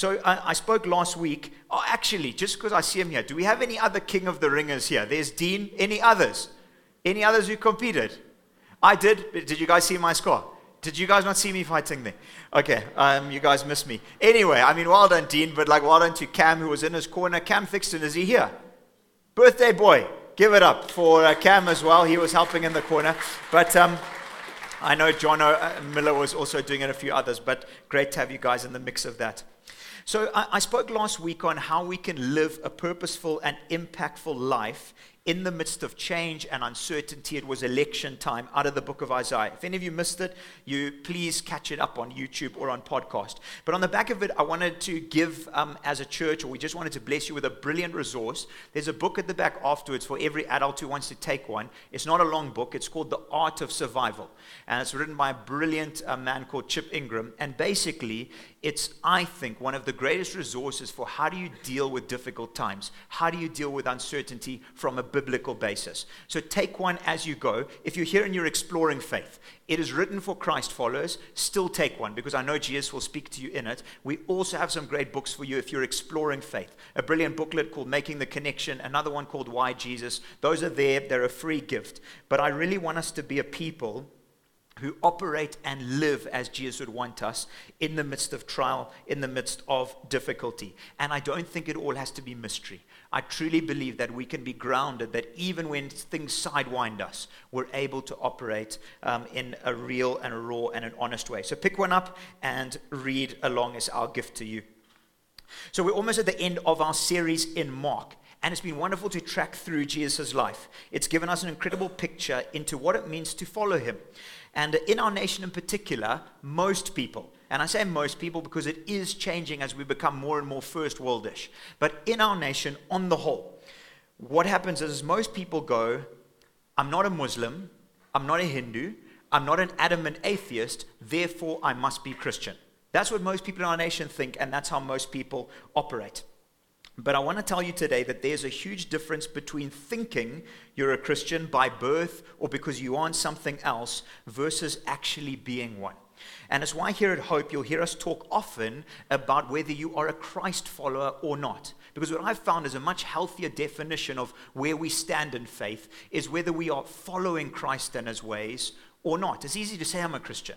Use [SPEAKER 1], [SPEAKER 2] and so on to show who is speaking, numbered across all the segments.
[SPEAKER 1] So I, I spoke last week. Oh, actually, just because I see him here, do we have any other King of the Ringers here? There's Dean. Any others? Any others who competed? I did. Did you guys see my score? Did you guys not see me fighting there? Okay, um, you guys missed me. Anyway, I mean, well done, Dean, but like, well done to Cam, who was in his corner. Cam Thixton, is he here? Birthday boy. Give it up for uh, Cam as well. He was helping in the corner. But um, I know John uh, Miller was also doing it, a few others, but great to have you guys in the mix of that. So I, I spoke last week on how we can live a purposeful and impactful life in the midst of change and uncertainty. It was election time out of the book of Isaiah. If any of you missed it, you please catch it up on YouTube or on podcast. But on the back of it, I wanted to give um, as a church, or we just wanted to bless you with a brilliant resource. There's a book at the back afterwards for every adult who wants to take one. It's not a long book. It's called The Art of Survival, and it's written by a brilliant uh, man called Chip Ingram. And basically, it's, I think, one of the greatest resources for how do you deal with difficult times? How do you deal with uncertainty from a biblical basis? So take one as you go. If you're here and you're exploring faith, it is written for Christ followers. Still take one because I know Jesus will speak to you in it. We also have some great books for you if you're exploring faith. A brilliant booklet called Making the Connection, another one called Why Jesus. Those are there, they're a free gift. But I really want us to be a people who operate and live as Jesus would want us in the midst of trial, in the midst of difficulty. And I don't think it all has to be mystery. I truly believe that we can be grounded, that even when things sidewind us, we're able to operate um, in a real and a raw and an honest way. So pick one up and read along as our gift to you. So we're almost at the end of our series in Mark. And it's been wonderful to track through Jesus' life. It's given us an incredible picture into what it means to follow him. And in our nation in particular, most people, and I say most people because it is changing as we become more and more first worldish, but in our nation on the whole, what happens is most people go, I'm not a Muslim, I'm not a Hindu, I'm not an adamant atheist, therefore I must be Christian. That's what most people in our nation think, and that's how most people operate. But I want to tell you today that there's a huge difference between thinking you're a Christian by birth or because you aren't something else versus actually being one. And it's why here at Hope you'll hear us talk often about whether you are a Christ follower or not. Because what I've found is a much healthier definition of where we stand in faith is whether we are following Christ and his ways or not. It's easy to say I'm a Christian.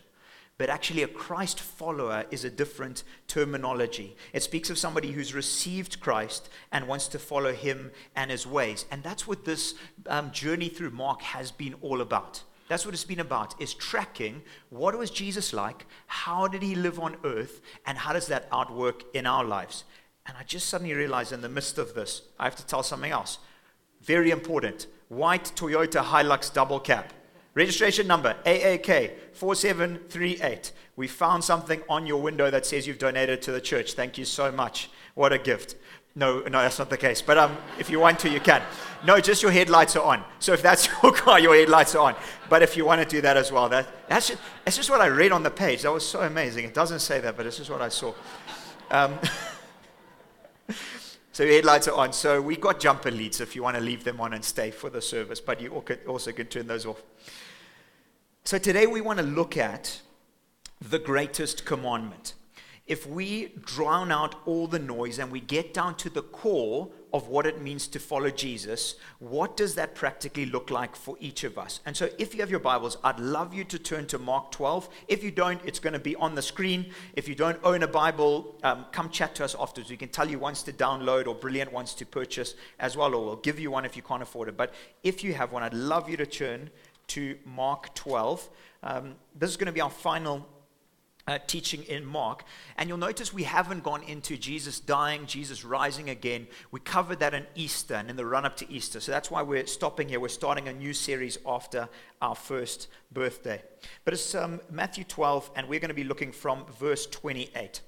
[SPEAKER 1] But actually, a Christ follower is a different terminology. It speaks of somebody who's received Christ and wants to follow him and his ways. And that's what this um, journey through Mark has been all about. That's what it's been about, is tracking what was Jesus like, how did he live on earth, and how does that outwork in our lives. And I just suddenly realized in the midst of this, I have to tell something else. Very important. White Toyota Hilux double cab. Registration number AAK 4738. We found something on your window that says you've donated to the church. Thank you so much. What a gift. No, no, that's not the case. But um, if you want to, you can. No, just your headlights are on. So if that's your car, your headlights are on. But if you want to do that as well, that, that's, just, that's just what I read on the page. That was so amazing. It doesn't say that, but it's just what I saw. Um, so your headlights are on. So we got jumper leads if you want to leave them on and stay for the service, but you also can turn those off. So today we want to look at the greatest commandment. If we drown out all the noise and we get down to the core of what it means to follow Jesus, what does that practically look like for each of us? And so, if you have your Bibles, I'd love you to turn to Mark 12. If you don't, it's going to be on the screen. If you don't own a Bible, um, come chat to us afterwards. We can tell you ones to download or brilliant ones to purchase as well, or we'll give you one if you can't afford it. But if you have one, I'd love you to turn to Mark 12. Um, this is going to be our final uh, teaching in Mark. And you'll notice we haven't gone into Jesus dying, Jesus rising again. We covered that in Easter and in the run up to Easter. So that's why we're stopping here. We're starting a new series after our first birthday. But it's um, Matthew 12, and we're going to be looking from verse 28.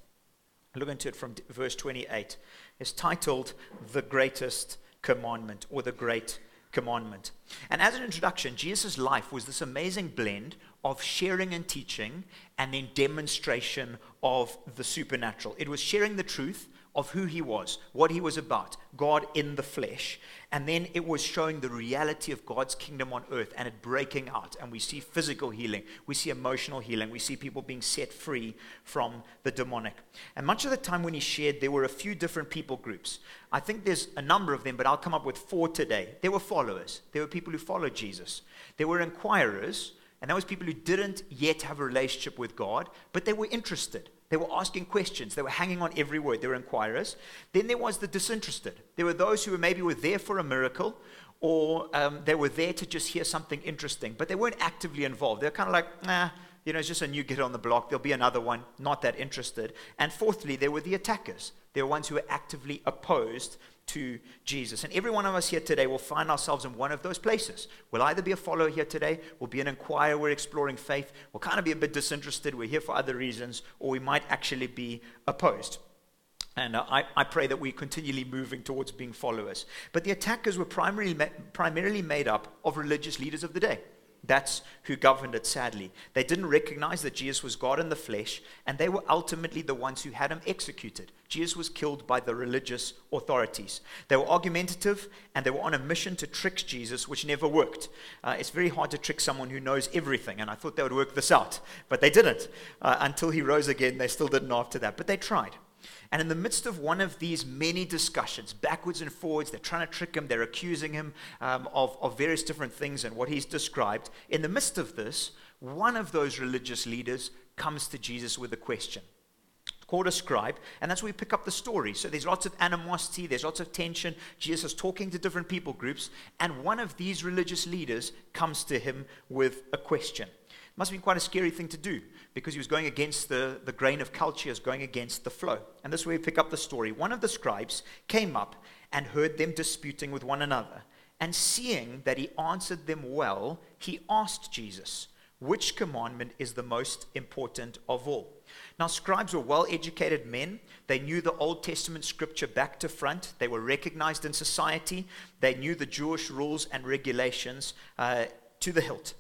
[SPEAKER 1] Look into it from verse 28. It's titled The Greatest Commandment or The Great commandment. And as an introduction, Jesus' life was this amazing blend of sharing and teaching and then demonstration of the supernatural. It was sharing the truth of who he was, what he was about, God in the flesh. And then it was showing the reality of God's kingdom on earth and it breaking out. And we see physical healing, we see emotional healing, we see people being set free from the demonic. And much of the time when he shared, there were a few different people groups. I think there's a number of them, but I'll come up with four today. There were followers, there were people who followed Jesus, there were inquirers. And that was people who didn't yet have a relationship with God, but they were interested. They were asking questions. They were hanging on every word. They were inquirers. Then there was the disinterested. There were those who maybe were there for a miracle, or um, they were there to just hear something interesting, but they weren't actively involved. They're kind of like, nah, you know, it's just a new kid on the block. There'll be another one, not that interested. And fourthly, there were the attackers. They were ones who were actively opposed to Jesus. And every one of us here today will find ourselves in one of those places. We'll either be a follower here today, we'll be an inquirer, we're exploring faith, we'll kind of be a bit disinterested, we're here for other reasons, or we might actually be opposed. And uh, I, I, pray that we're continually moving towards being followers. But the attackers were primarily, primarily made up of religious leaders of the day. That's who governed it, sadly. They didn't recognize that Jesus was God in the flesh, and they were ultimately the ones who had him executed. Jesus was killed by the religious authorities. They were argumentative, and they were on a mission to trick Jesus, which never worked. Uh, it's very hard to trick someone who knows everything, and I thought they would work this out, but they didn't. Uh, until he rose again, they still didn't after that, but they tried. And in the midst of one of these many discussions, backwards and forwards, they're trying to trick him, they're accusing him um, of, of various different things and what he's described. In the midst of this, one of those religious leaders comes to Jesus with a question called a scribe, and that's where we pick up the story. So there's lots of animosity, there's lots of tension. Jesus is talking to different people groups, and one of these religious leaders comes to him with a question. Must have been quite a scary thing to do because he was going against the, the grain of culture, he going against the flow. And this is where we pick up the story. One of the scribes came up and heard them disputing with one another. And seeing that he answered them well, he asked Jesus, Which commandment is the most important of all? Now, scribes were well educated men. They knew the Old Testament scripture back to front. They were recognized in society. They knew the Jewish rules and regulations uh, to the hilt.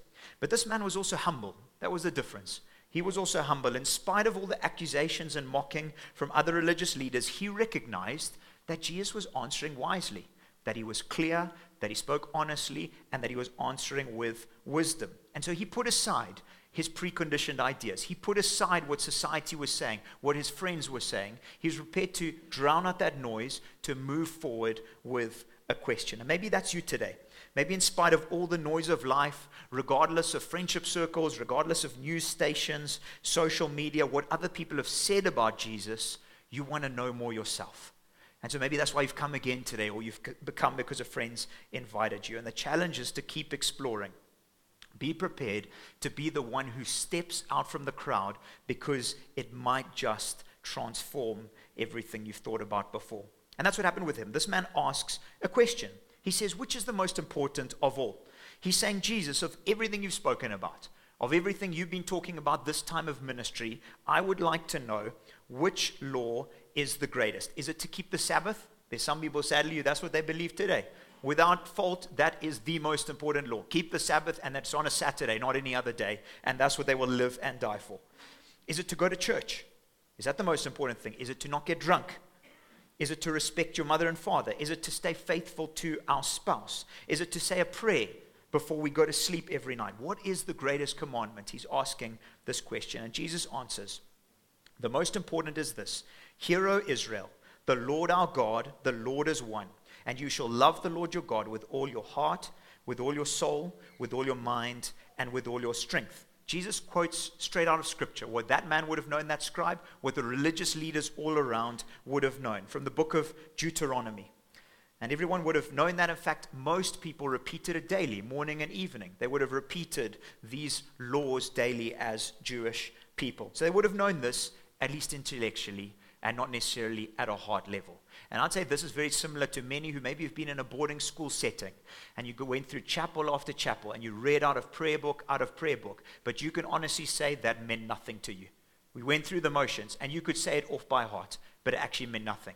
[SPEAKER 1] But this man was also humble. That was the difference. He was also humble. In spite of all the accusations and mocking from other religious leaders, he recognized that Jesus was answering wisely, that he was clear, that he spoke honestly, and that he was answering with wisdom. And so he put aside his preconditioned ideas. He put aside what society was saying, what his friends were saying. He was prepared to drown out that noise to move forward with a question. And maybe that's you today. Maybe in spite of all the noise of life, regardless of friendship circles, regardless of news stations, social media, what other people have said about Jesus, you want to know more yourself. And so maybe that's why you've come again today, or you've become because a friend's invited you. And the challenge is to keep exploring. Be prepared to be the one who steps out from the crowd because it might just transform everything you've thought about before. And that's what happened with him. This man asks a question. He says, Which is the most important of all? He's saying, Jesus, of everything you've spoken about, of everything you've been talking about this time of ministry, I would like to know which law is the greatest. Is it to keep the Sabbath? There's some people, sadly, that's what they believe today. Without fault, that is the most important law. Keep the Sabbath, and that's on a Saturday, not any other day. And that's what they will live and die for. Is it to go to church? Is that the most important thing? Is it to not get drunk? Is it to respect your mother and father? Is it to stay faithful to our spouse? Is it to say a prayer before we go to sleep every night? What is the greatest commandment? He's asking this question. And Jesus answers The most important is this Hear, O Israel, the Lord our God, the Lord is one. And you shall love the Lord your God with all your heart, with all your soul, with all your mind, and with all your strength. Jesus quotes straight out of Scripture what that man would have known, that scribe, what the religious leaders all around would have known from the book of Deuteronomy. And everyone would have known that. In fact, most people repeated it daily, morning and evening. They would have repeated these laws daily as Jewish people. So they would have known this, at least intellectually, and not necessarily at a heart level. And I'd say this is very similar to many who maybe have been in a boarding school setting and you went through chapel after chapel and you read out of prayer book out of prayer book, but you can honestly say that meant nothing to you. We went through the motions and you could say it off by heart, but it actually meant nothing.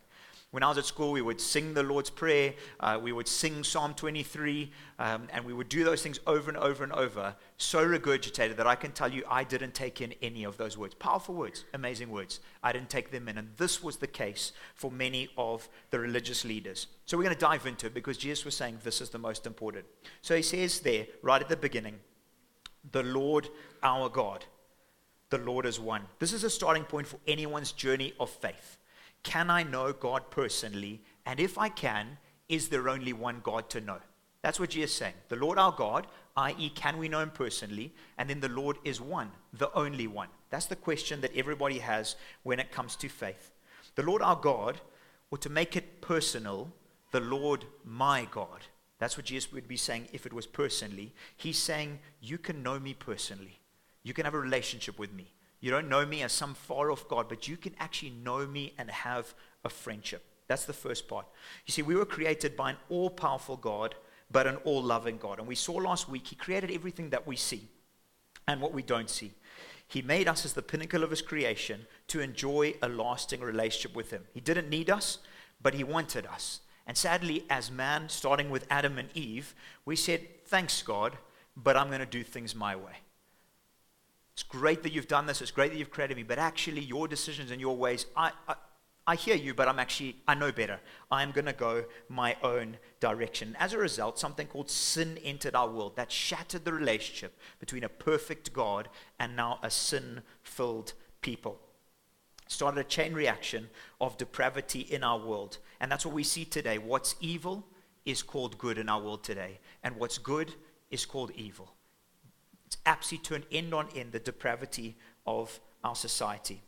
[SPEAKER 1] When I was at school, we would sing the Lord's Prayer, uh, we would sing Psalm 23, um, and we would do those things over and over and over, so regurgitated that I can tell you I didn't take in any of those words. Powerful words, amazing words. I didn't take them in. And this was the case for many of the religious leaders. So we're going to dive into it because Jesus was saying this is the most important. So he says there, right at the beginning, the Lord our God. The Lord is one. This is a starting point for anyone's journey of faith. Can I know God personally? And if I can, is there only one God to know? That's what Jesus is saying. The Lord our God, i.e., can we know him personally? And then the Lord is one, the only one. That's the question that everybody has when it comes to faith. The Lord our God, or to make it personal, the Lord my God. That's what Jesus would be saying if it was personally. He's saying, You can know me personally. You can have a relationship with me. You don't know me as some far off God, but you can actually know me and have a friendship. That's the first part. You see, we were created by an all powerful God, but an all loving God. And we saw last week, He created everything that we see and what we don't see. He made us as the pinnacle of His creation to enjoy a lasting relationship with Him. He didn't need us, but He wanted us. And sadly, as man, starting with Adam and Eve, we said, Thanks, God, but I'm going to do things my way. It's great that you've done this. It's great that you've created me. But actually, your decisions and your ways, I, I, I hear you, but I'm actually, I know better. I'm going to go my own direction. As a result, something called sin entered our world that shattered the relationship between a perfect God and now a sin filled people. Started a chain reaction of depravity in our world. And that's what we see today. What's evil is called good in our world today, and what's good is called evil. It's absolutely to an end on end the depravity of our society.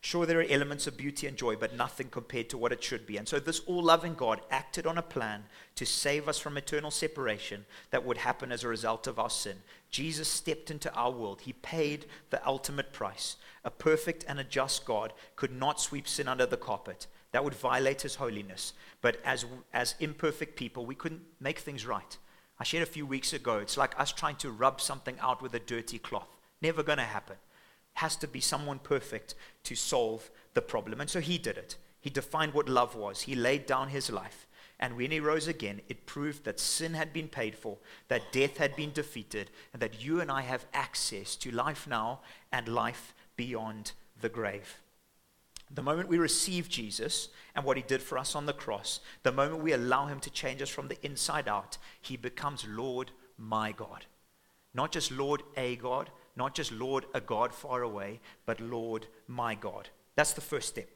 [SPEAKER 1] Sure, there are elements of beauty and joy, but nothing compared to what it should be. And so, this all loving God acted on a plan to save us from eternal separation that would happen as a result of our sin. Jesus stepped into our world. He paid the ultimate price. A perfect and a just God could not sweep sin under the carpet. That would violate his holiness. But as, as imperfect people, we couldn't make things right. I shared a few weeks ago, it's like us trying to rub something out with a dirty cloth. Never going to happen. Has to be someone perfect to solve the problem. And so he did it. He defined what love was. He laid down his life. And when he rose again, it proved that sin had been paid for, that death had been defeated, and that you and I have access to life now and life beyond the grave. The moment we receive Jesus and what he did for us on the cross, the moment we allow him to change us from the inside out, he becomes Lord my God. Not just Lord a God, not just Lord a God far away, but Lord my God. That's the first step.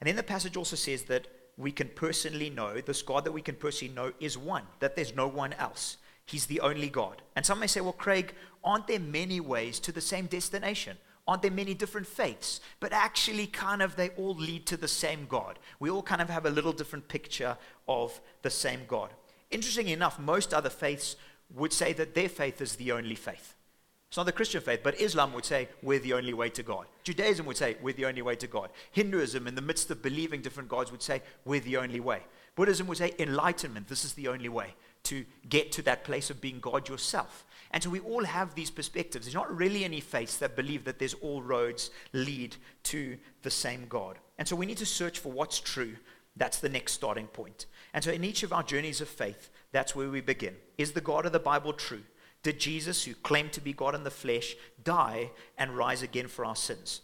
[SPEAKER 1] And then the passage also says that we can personally know, this God that we can personally know is one, that there's no one else. He's the only God. And some may say, well, Craig, aren't there many ways to the same destination? Aren't there many different faiths? But actually, kind of, they all lead to the same God. We all kind of have a little different picture of the same God. Interestingly enough, most other faiths would say that their faith is the only faith. It's not the Christian faith, but Islam would say we're the only way to God. Judaism would say we're the only way to God. Hinduism, in the midst of believing different gods, would say we're the only way. Buddhism would say enlightenment, this is the only way to get to that place of being God yourself. And so we all have these perspectives. There's not really any faiths that believe that there's all roads lead to the same God. And so we need to search for what's true. That's the next starting point. And so in each of our journeys of faith, that's where we begin. Is the God of the Bible true? Did Jesus, who claimed to be God in the flesh, die and rise again for our sins?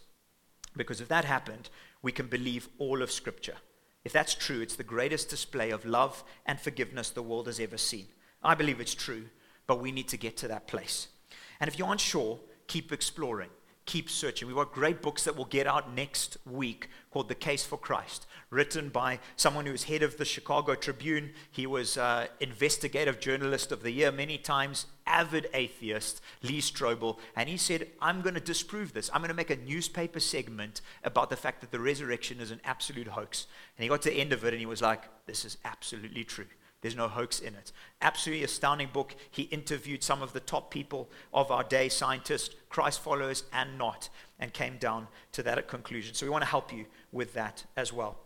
[SPEAKER 1] Because if that happened, we can believe all of Scripture. If that's true, it's the greatest display of love and forgiveness the world has ever seen. I believe it's true, but we need to get to that place. And if you aren't sure, keep exploring, keep searching. We've got great books that will get out next week called The Case for Christ, written by someone who was head of the Chicago Tribune. He was uh, investigative journalist of the year many times, avid atheist, Lee Strobel, and he said, I'm going to disprove this. I'm going to make a newspaper segment about the fact that the resurrection is an absolute hoax. And he got to the end of it and he was like, This is absolutely true. There's no hoax in it. Absolutely astounding book. He interviewed some of the top people of our day, scientists, Christ followers, and not, and came down to that conclusion. So we want to help you with that as well.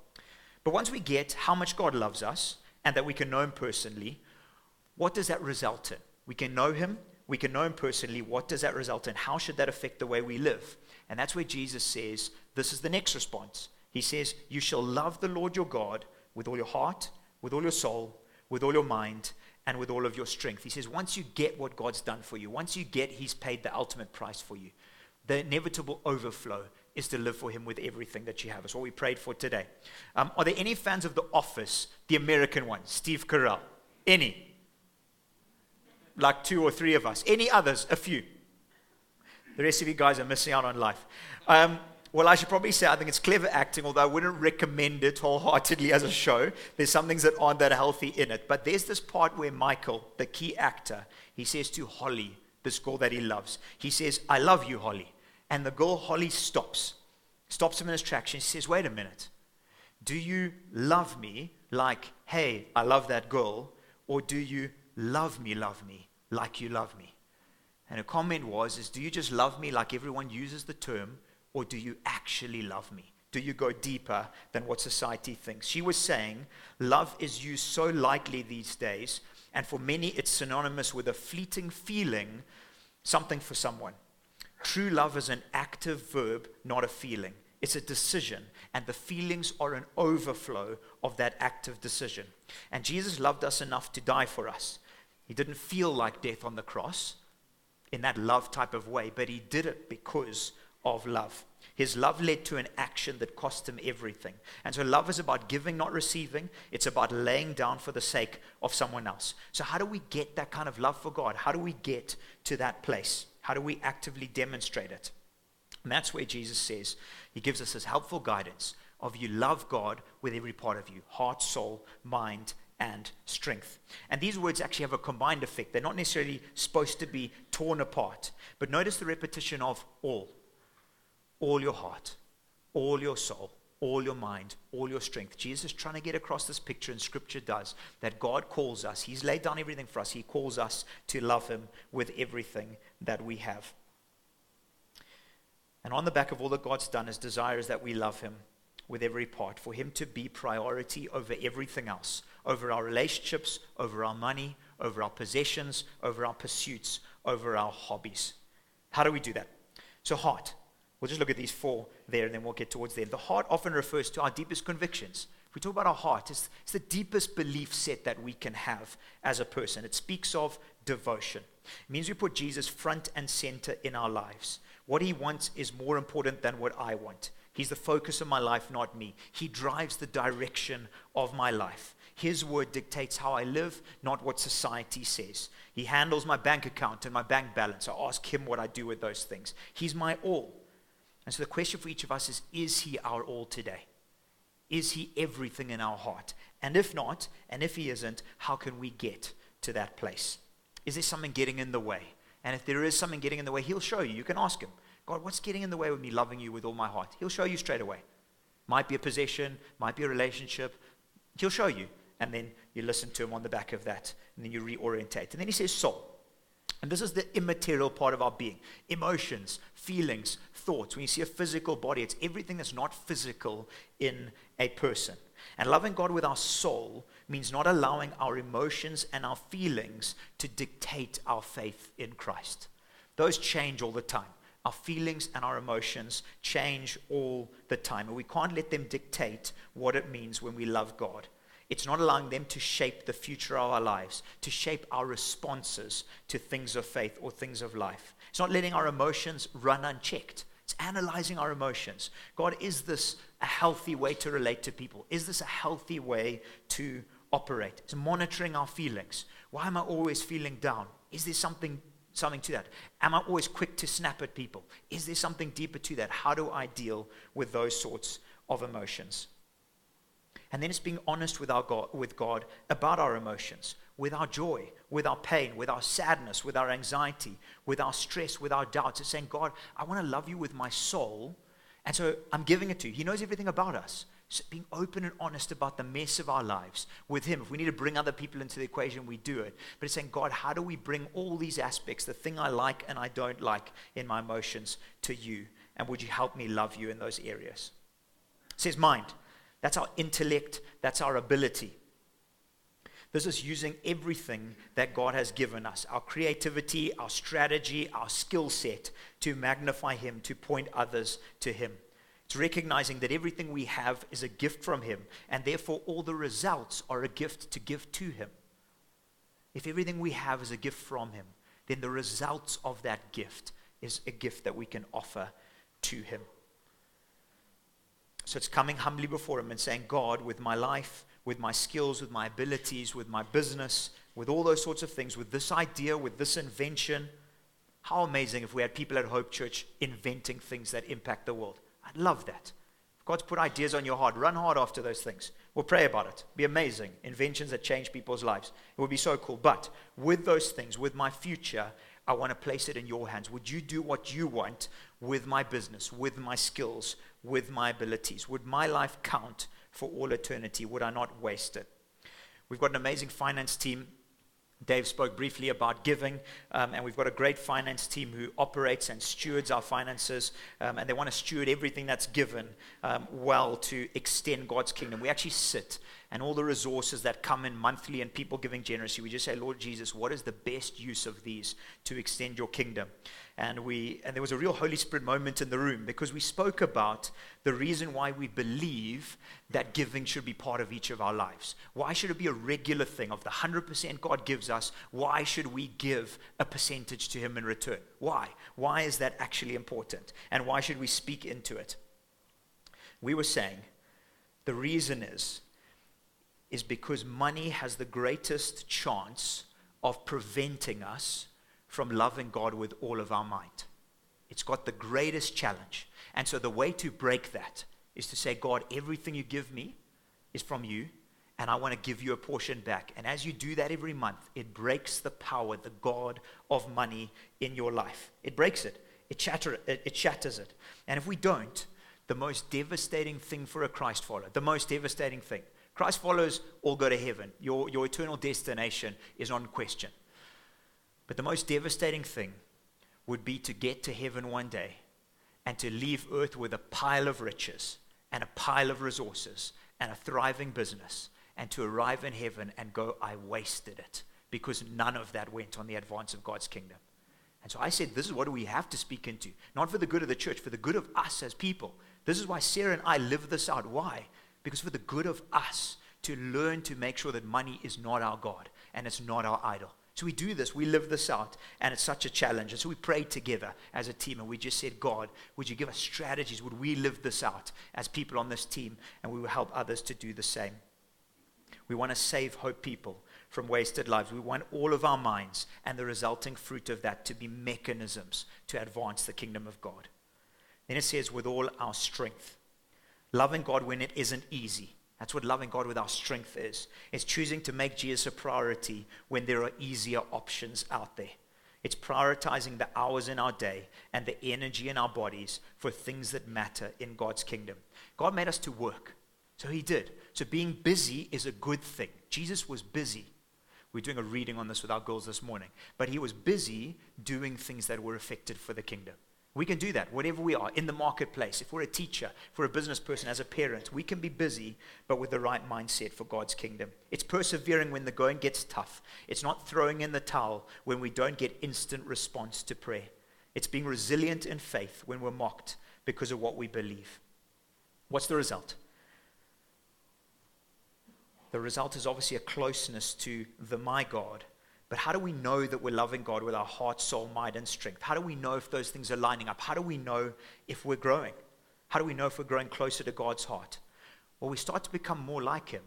[SPEAKER 1] But once we get how much God loves us and that we can know Him personally, what does that result in? We can know Him, we can know Him personally. What does that result in? How should that affect the way we live? And that's where Jesus says, This is the next response. He says, You shall love the Lord your God with all your heart, with all your soul, with all your mind, and with all of your strength. He says, Once you get what God's done for you, once you get He's paid the ultimate price for you, the inevitable overflow is to live for Him with everything that you have. That's what we prayed for today. Um, are there any fans of The Office, the American one, Steve Carell? Any? Like two or three of us. Any others? A few. The rest of you guys are missing out on life. Um, well, I should probably say I think it's clever acting, although I wouldn't recommend it wholeheartedly as a show. There's some things that aren't that healthy in it. But there's this part where Michael, the key actor, he says to Holly, this girl that he loves, he says, I love you, Holly. And the girl, Holly, stops, stops him in his tracks. She says, Wait a minute. Do you love me like, hey, I love that girl? Or do you love me, love me like you love me? And her comment was, is do you just love me like everyone uses the term? Or do you actually love me? Do you go deeper than what society thinks? She was saying, love is used so lightly these days, and for many it's synonymous with a fleeting feeling, something for someone. True love is an active verb, not a feeling. It's a decision, and the feelings are an overflow of that active decision. And Jesus loved us enough to die for us. He didn't feel like death on the cross in that love type of way, but he did it because of love. His love led to an action that cost him everything. And so love is about giving, not receiving. It's about laying down for the sake of someone else. So, how do we get that kind of love for God? How do we get to that place? How do we actively demonstrate it? And that's where Jesus says, He gives us this helpful guidance of you love God with every part of you heart, soul, mind, and strength. And these words actually have a combined effect. They're not necessarily supposed to be torn apart. But notice the repetition of all all your heart, all your soul, all your mind, all your strength. Jesus is trying to get across this picture, and Scripture does, that God calls us. He's laid down everything for us. He calls us to love Him with everything that we have. And on the back of all that God's done, His desire is that we love Him with every part, for Him to be priority over everything else, over our relationships, over our money, over our possessions, over our pursuits, over our hobbies. How do we do that? So, heart. We'll just look at these four there and then we'll get towards the end. The heart often refers to our deepest convictions. If we talk about our heart, it's, it's the deepest belief set that we can have as a person. It speaks of devotion. It means we put Jesus front and center in our lives. What he wants is more important than what I want. He's the focus of my life, not me. He drives the direction of my life. His word dictates how I live, not what society says. He handles my bank account and my bank balance. I ask him what I do with those things. He's my all. And so the question for each of us is Is He our all today? Is He everything in our heart? And if not, and if He isn't, how can we get to that place? Is there something getting in the way? And if there is something getting in the way, He'll show you. You can ask Him, God, what's getting in the way with me loving you with all my heart? He'll show you straight away. Might be a possession, might be a relationship. He'll show you. And then you listen to Him on the back of that, and then you reorientate. And then He says, soul. And this is the immaterial part of our being emotions, feelings, thoughts. When you see a physical body, it's everything that's not physical in a person. And loving God with our soul means not allowing our emotions and our feelings to dictate our faith in Christ. Those change all the time. Our feelings and our emotions change all the time. And we can't let them dictate what it means when we love God. It's not allowing them to shape the future of our lives, to shape our responses to things of faith or things of life. It's not letting our emotions run unchecked. It's analyzing our emotions. God, is this a healthy way to relate to people? Is this a healthy way to operate? It's monitoring our feelings. Why am I always feeling down? Is there something something to that? Am I always quick to snap at people? Is there something deeper to that? How do I deal with those sorts of emotions? And then it's being honest with, our God, with God about our emotions, with our joy, with our pain, with our sadness, with our anxiety, with our stress, with our doubts. It's saying, God, I want to love you with my soul. And so I'm giving it to you. He knows everything about us. So being open and honest about the mess of our lives with Him. If we need to bring other people into the equation, we do it. But it's saying, God, how do we bring all these aspects, the thing I like and I don't like in my emotions, to you? And would you help me love you in those areas? It says mind. That's our intellect, that's our ability. This is using everything that God has given us our creativity, our strategy, our skill set to magnify Him, to point others to Him. It's recognizing that everything we have is a gift from Him, and therefore all the results are a gift to give to Him. If everything we have is a gift from Him, then the results of that gift is a gift that we can offer to Him. So it's coming humbly before Him and saying, God, with my life, with my skills, with my abilities, with my business, with all those sorts of things, with this idea, with this invention, how amazing if we had people at Hope Church inventing things that impact the world. I'd love that. God's put ideas on your heart, run hard after those things. We'll pray about it. Be amazing. Inventions that change people's lives. It would be so cool. But with those things, with my future, I want to place it in your hands. Would you do what you want with my business, with my skills, with my abilities? Would my life count for all eternity? Would I not waste it? We've got an amazing finance team Dave spoke briefly about giving, um, and we've got a great finance team who operates and stewards our finances, um, and they want to steward everything that's given um, well to extend God's kingdom. We actually sit, and all the resources that come in monthly and people giving generously, we just say, Lord Jesus, what is the best use of these to extend your kingdom? And we and there was a real holy spirit moment in the room because we spoke about the reason why we believe that giving should be part of each of our lives. Why should it be a regular thing? Of the 100% god gives us why should we give a percentage to him in return? Why? Why is that actually important? And why should we speak into it? We were saying the reason is is because money has the greatest chance of preventing us from loving God with all of our might. It's got the greatest challenge. And so the way to break that is to say, God, everything you give me is from you, and I want to give you a portion back. And as you do that every month, it breaks the power, the God of money in your life. It breaks it, it, shatter, it, it shatters it. And if we don't, the most devastating thing for a Christ follower, the most devastating thing, Christ followers all go to heaven. Your, your eternal destination is on question. But the most devastating thing would be to get to heaven one day and to leave earth with a pile of riches and a pile of resources and a thriving business and to arrive in heaven and go, I wasted it because none of that went on the advance of God's kingdom. And so I said, This is what we have to speak into, not for the good of the church, for the good of us as people. This is why Sarah and I live this out. Why? Because for the good of us to learn to make sure that money is not our God and it's not our idol. So we do this, we live this out, and it's such a challenge. And so we prayed together as a team, and we just said, God, would you give us strategies? Would we live this out as people on this team, and we will help others to do the same? We want to save hope people from wasted lives. We want all of our minds and the resulting fruit of that to be mechanisms to advance the kingdom of God. Then it says, with all our strength. Loving God when it isn't easy that's what loving God with our strength is. It's choosing to make Jesus a priority when there are easier options out there. It's prioritizing the hours in our day and the energy in our bodies for things that matter in God's kingdom. God made us to work. So he did. So being busy is a good thing. Jesus was busy. We're doing a reading on this with our girls this morning. But he was busy doing things that were effective for the kingdom. We can do that, whatever we are, in the marketplace. If we're a teacher, if we're a business person, as a parent, we can be busy, but with the right mindset for God's kingdom. It's persevering when the going gets tough. It's not throwing in the towel when we don't get instant response to prayer. It's being resilient in faith when we're mocked because of what we believe. What's the result? The result is obviously a closeness to the my God but how do we know that we're loving God with our heart, soul, mind, and strength? How do we know if those things are lining up? How do we know if we're growing? How do we know if we're growing closer to God's heart? Well, we start to become more like Him.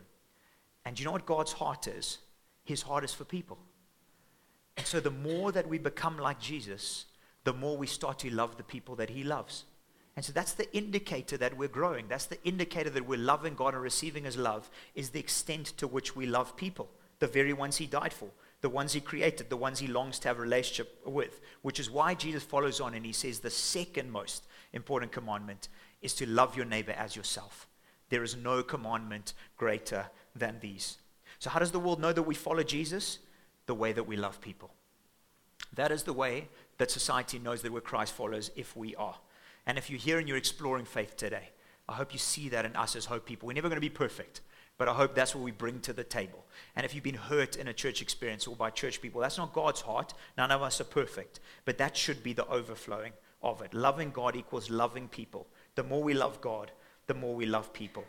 [SPEAKER 1] And you know what God's heart is? His heart is for people. And so the more that we become like Jesus, the more we start to love the people that He loves. And so that's the indicator that we're growing. That's the indicator that we're loving God and receiving His love, is the extent to which we love people, the very ones He died for the ones he created, the ones he longs to have a relationship with, which is why Jesus follows on and he says the second most important commandment is to love your neighbor as yourself. There is no commandment greater than these. So, how does the world know that we follow Jesus? The way that we love people. That is the way that society knows that we're Christ followers if we are. And if you're here and you're exploring faith today, I hope you see that in us as hope people. We're never going to be perfect. But I hope that's what we bring to the table. And if you've been hurt in a church experience or by church people, that's not God's heart. None of us are perfect. But that should be the overflowing of it. Loving God equals loving people, The more we love God, the more we love people.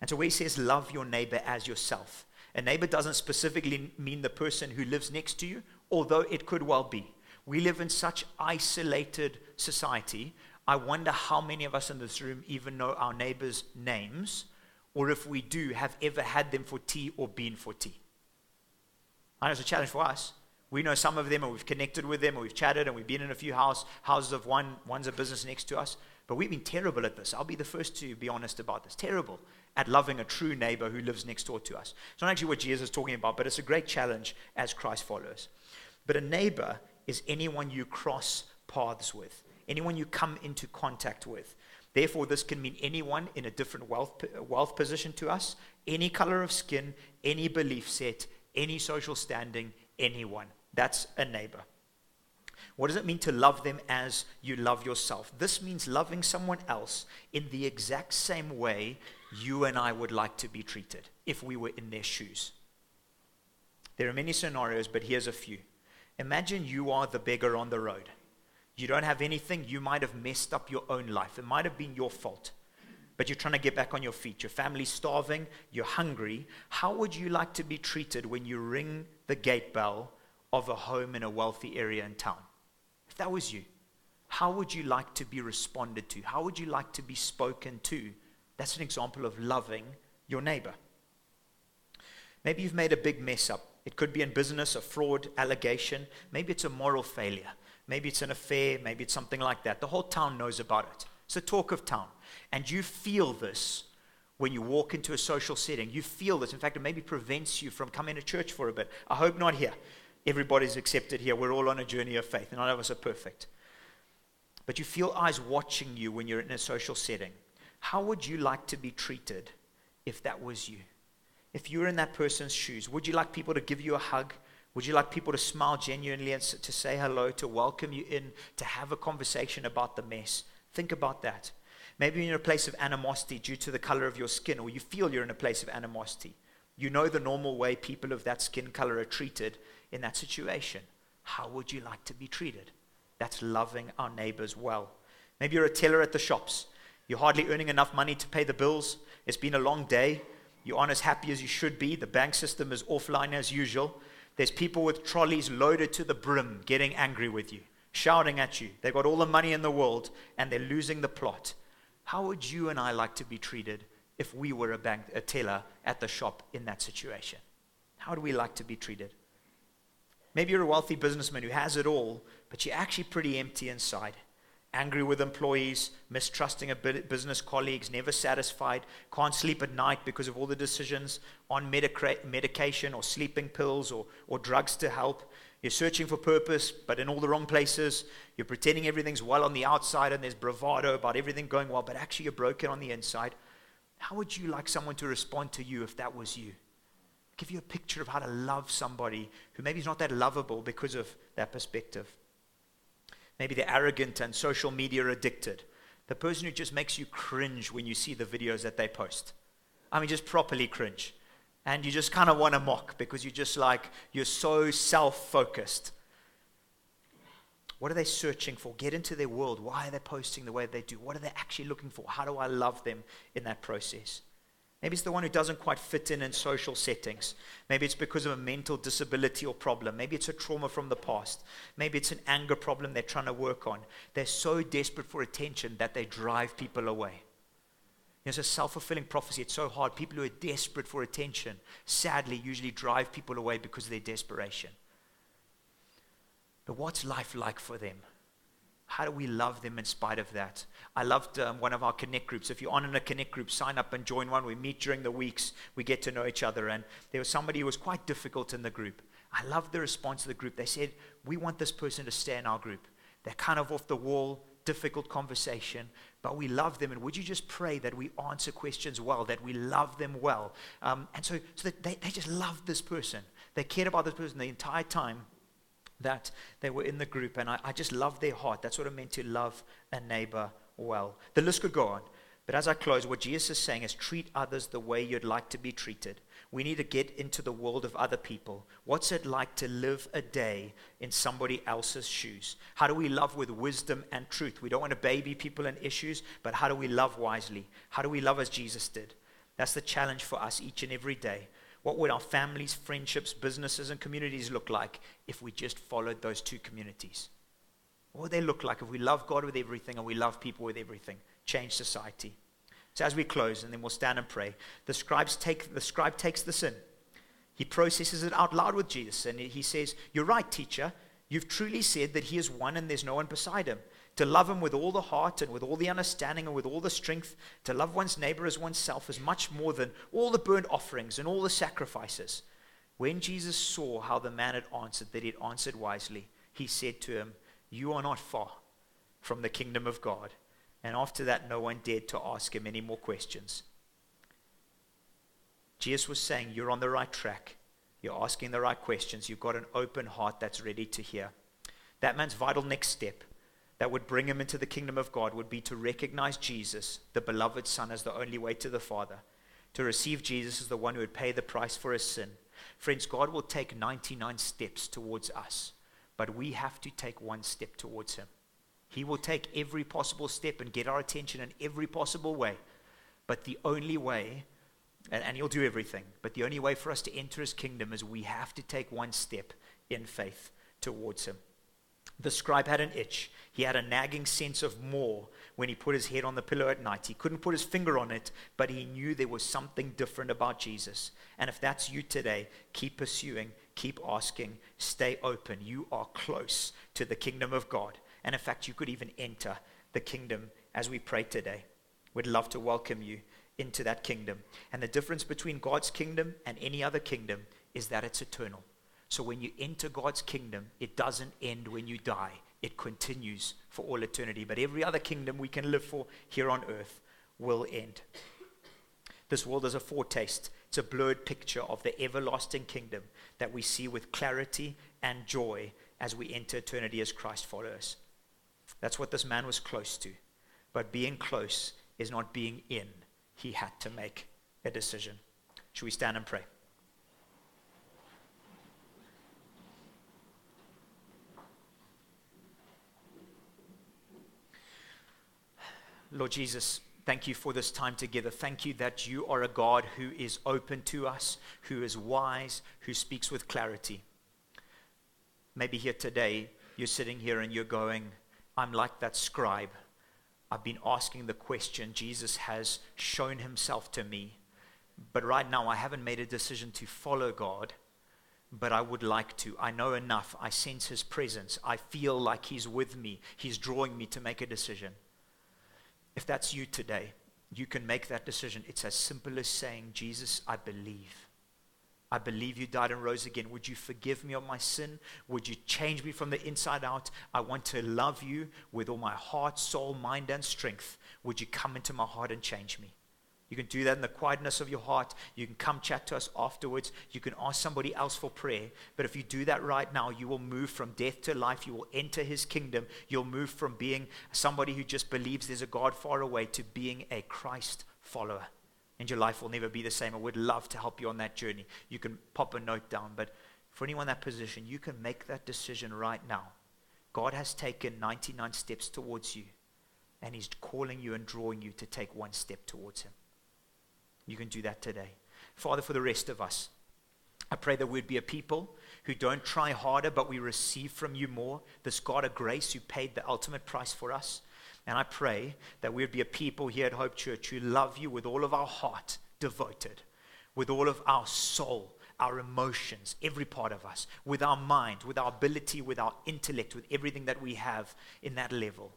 [SPEAKER 1] And so, where he says, love your neighbor as yourself, a neighbor doesn't specifically mean the person who lives next to you, although it could well be. We live in such isolated society. I wonder how many of us in this room even know our neighbors' names, or if we do, have ever had them for tea or been for tea. I know it's a challenge for us. We know some of them, and we've connected with them, and we've chatted, and we've been in a few house, houses of one. One's a business next to us. But we've been terrible at this. I'll be the first to be honest about this. Terrible at loving a true neighbor who lives next door to us. It's not actually what Jesus is talking about, but it's a great challenge as Christ followers. But a neighbor is anyone you cross paths with, anyone you come into contact with. Therefore, this can mean anyone in a different wealth, wealth position to us, any color of skin, any belief set, any social standing, anyone. That's a neighbor. What does it mean to love them as you love yourself? This means loving someone else in the exact same way you and I would like to be treated if we were in their shoes. There are many scenarios, but here's a few. Imagine you are the beggar on the road. You don't have anything, you might have messed up your own life. It might have been your fault, but you're trying to get back on your feet. Your family's starving, you're hungry. How would you like to be treated when you ring the gate bell of a home in a wealthy area in town? If that was you, how would you like to be responded to? How would you like to be spoken to? That's an example of loving your neighbor. Maybe you've made a big mess up. It could be in business, a fraud allegation. Maybe it's a moral failure. Maybe it's an affair. Maybe it's something like that. The whole town knows about it. It's a talk of town. And you feel this when you walk into a social setting. You feel this. In fact, it maybe prevents you from coming to church for a bit. I hope not here. Everybody's accepted here. We're all on a journey of faith. None of us are perfect. But you feel eyes watching you when you're in a social setting. How would you like to be treated if that was you? If you were in that person's shoes, would you like people to give you a hug? Would you like people to smile genuinely and to say hello, to welcome you in, to have a conversation about the mess? Think about that. Maybe you're in a place of animosity due to the color of your skin, or you feel you're in a place of animosity. You know the normal way people of that skin color are treated in that situation. How would you like to be treated? That's loving our neighbors well. Maybe you're a teller at the shops. You're hardly earning enough money to pay the bills. It's been a long day. You aren't as happy as you should be. The bank system is offline as usual. There's people with trolleys loaded to the brim getting angry with you, shouting at you. They've got all the money in the world and they're losing the plot. How would you and I like to be treated if we were a bank a teller at the shop in that situation? How do we like to be treated? Maybe you're a wealthy businessman who has it all, but you're actually pretty empty inside angry with employees, mistrusting business colleagues, never satisfied, can't sleep at night because of all the decisions on medica- medication or sleeping pills or, or drugs to help. You're searching for purpose, but in all the wrong places. You're pretending everything's well on the outside and there's bravado about everything going well, but actually you're broken on the inside. How would you like someone to respond to you if that was you? Give you a picture of how to love somebody who maybe is not that lovable because of that perspective. Maybe they're arrogant and social media addicted. The person who just makes you cringe when you see the videos that they post. I mean, just properly cringe. And you just kind of want to mock because you're just like, you're so self focused. What are they searching for? Get into their world. Why are they posting the way they do? What are they actually looking for? How do I love them in that process? Maybe it's the one who doesn't quite fit in in social settings. Maybe it's because of a mental disability or problem. Maybe it's a trauma from the past. Maybe it's an anger problem they're trying to work on. They're so desperate for attention that they drive people away. It's a self fulfilling prophecy. It's so hard. People who are desperate for attention, sadly, usually drive people away because of their desperation. But what's life like for them? How do we love them in spite of that? I loved um, one of our Connect groups. If you're on in a Connect group, sign up and join one. We meet during the weeks, we get to know each other. And there was somebody who was quite difficult in the group. I loved the response of the group. They said, We want this person to stay in our group. They're kind of off the wall, difficult conversation, but we love them. And would you just pray that we answer questions well, that we love them well? Um, and so, so they, they just loved this person. They cared about this person the entire time that they were in the group, and I, I just love their heart. That's what it meant to love a neighbor well. The list could go on. But as I close, what Jesus is saying is treat others the way you'd like to be treated. We need to get into the world of other people. What's it like to live a day in somebody else's shoes? How do we love with wisdom and truth? We don't want to baby people in issues, but how do we love wisely? How do we love as Jesus did? That's the challenge for us each and every day. What would our families, friendships, businesses, and communities look like if we just followed those two communities? What would they look like if we love God with everything and we love people with everything? Change society. So as we close, and then we'll stand and pray, the, scribes take, the scribe takes the sin. He processes it out loud with Jesus, and he says, You're right, teacher. You've truly said that he is one and there's no one beside him. To love him with all the heart and with all the understanding and with all the strength, to love one's neighbor as oneself is much more than all the burnt offerings and all the sacrifices. When Jesus saw how the man had answered, that he had answered wisely, he said to him, You are not far from the kingdom of God. And after that, no one dared to ask him any more questions. Jesus was saying, You're on the right track. You're asking the right questions. You've got an open heart that's ready to hear. That man's vital next step that would bring him into the kingdom of God would be to recognize Jesus, the beloved Son, as the only way to the Father, to receive Jesus as the one who would pay the price for his sin. Friends, God will take 99 steps towards us, but we have to take one step towards him. He will take every possible step and get our attention in every possible way. But the only way, and, and, He'll do everything, but the only way for us to enter His kingdom is we have to take one step in faith towards Him. The scribe had an itch. He had a nagging sense of more when he put his head on the pillow at night. He couldn't put his finger on it, but he knew there was something different about Jesus. And if that's you today, keep pursuing, keep asking, stay open. You are close to the kingdom of God. And in fact, you could even enter the kingdom as we pray today. We'd love to welcome you into that kingdom. And the difference between God's kingdom and any other kingdom is that it's eternal. So when you enter God's kingdom, it doesn't end when you die, it continues for all eternity. But every other kingdom we can live for here on earth will end. This world is a foretaste, it's a blurred picture of the everlasting kingdom that we see with clarity and joy as we enter eternity as Christ follows. That's what this man was close to. But being close is not being in. He had to make a decision. Should we stand and pray? Lord Jesus, thank you for this time together. Thank you that you are a God who is open to us, who is wise, who speaks with clarity. Maybe here today, you're sitting here and you're going, I'm like that scribe. I've been asking the question. Jesus has shown himself to me. But right now, I haven't made a decision to follow God, but I would like to. I know enough. I sense his presence. I feel like he's with me. He's drawing me to make a decision. If that's you today, you can make that decision. It's as simple as saying, Jesus, I believe. I believe you died and rose again. Would you forgive me of my sin? Would you change me from the inside out? I want to love you with all my heart, soul, mind, and strength. Would you come into my heart and change me? You can do that in the quietness of your heart. You can come chat to us afterwards. You can ask somebody else for prayer. But if you do that right now, you will move from death to life. You will enter his kingdom. You'll move from being somebody who just believes there's a God far away to being a Christ follower and your life will never be the same. I would love to help you on that journey. You can pop a note down, but for anyone in that position, you can make that decision right now. God has taken 99 steps towards you, and He's calling you and drawing you to take one step towards Him. You can do that today. Father, for the rest of us, I pray that we'd be a people who don't try harder, but we receive from you more. This God of grace who paid the ultimate price for us. And I pray that we would be a people here at Hope Church who love you with all of our heart, devoted, with all of our soul, our emotions, every part of us, with our mind, with our ability, with our intellect, with everything that we have in that level,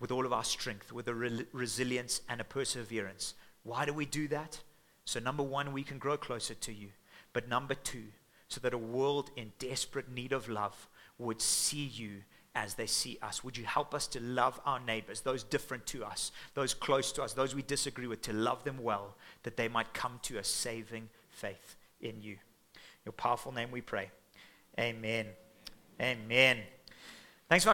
[SPEAKER 1] with all of our strength, with a re- resilience and a perseverance. Why do we do that? So, number one, we can grow closer to you. But number two, so that a world in desperate need of love would see you as they see us. Would you help us to love our neighbors, those different to us, those close to us, those we disagree with, to love them well, that they might come to a saving faith in you. Your powerful name we pray. Amen. Amen.